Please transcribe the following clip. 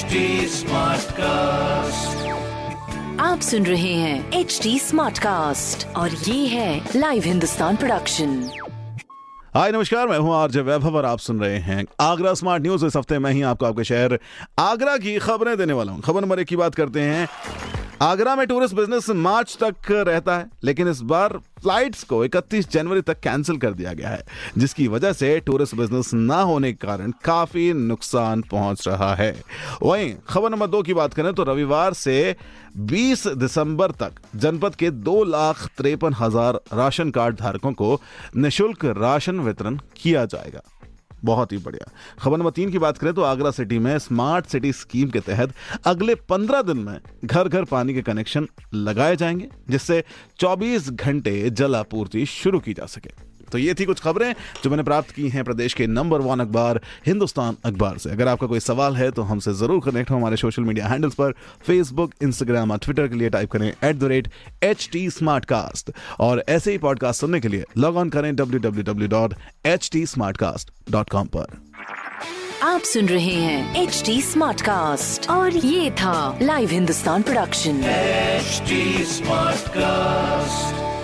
HD cast आप सुन रहे हैं एच डी स्मार्ट कास्ट और ये है लाइव हिंदुस्तान प्रोडक्शन हाय नमस्कार मैं हूँ आरजे वैभव और आप सुन रहे हैं आगरा स्मार्ट न्यूज़ इस हफ़्ते मैं ही आपको आपके शहर आगरा की खबरें देने वाला हूँ। खबर नंबर एक की बात करते हैं आगरा में टूरिस्ट बिज़नेस मार्च तक रहता है, लेकिन इस बार फ्लाइट्स को 31 जनवरी तक कैंसिल कर दिया गया है, जिसकी वजह से टूरिस्ट बिज़नेस ना होने के कारण काफ़ी नुकसान पहुँच रहा है। वहीं खबर नंबर दो की बात करें तो रविवार से 20 दिसंबर तक जनपद के दो लाख तिरपन हज़ार राशन कार्ड धारकों को निशुल्क राशन वितरण किया जाएगा। बहुत ही बढ़िया। खबर नंबर तीन की बात करें तो आगरा सिटी में स्मार्ट सिटी स्कीम के तहत अगले पंद्रह दिन में घर घर पानी के कनेक्शन लगाए जाएँगे, जिससे 24 घंटे जल आपूर्ति शुरू की जा सके। तो ये थी कुछ खबरें जो मैंने प्राप्त की हैं प्रदेश के नंबर वन अखबार हिंदुस्तान अखबार से। अगर आपका कोई सवाल है तो हमसे ज़रूर कनेक्ट हो हमारे सोशल मीडिया हैंडल्स पर। फेसबुक इंस्टाग्राम और ट्विटर के लिए टाइप करें at the rate H T Smartcast और ऐसे ही पॉडकास्ट सुनने के लिए लॉग ऑन करें W W W dot H T Smartcast dot com पर। आप सुन रहे हैं एच डी स्मार्ट कास्ट और ये था live Hindustan production HD Smartcast.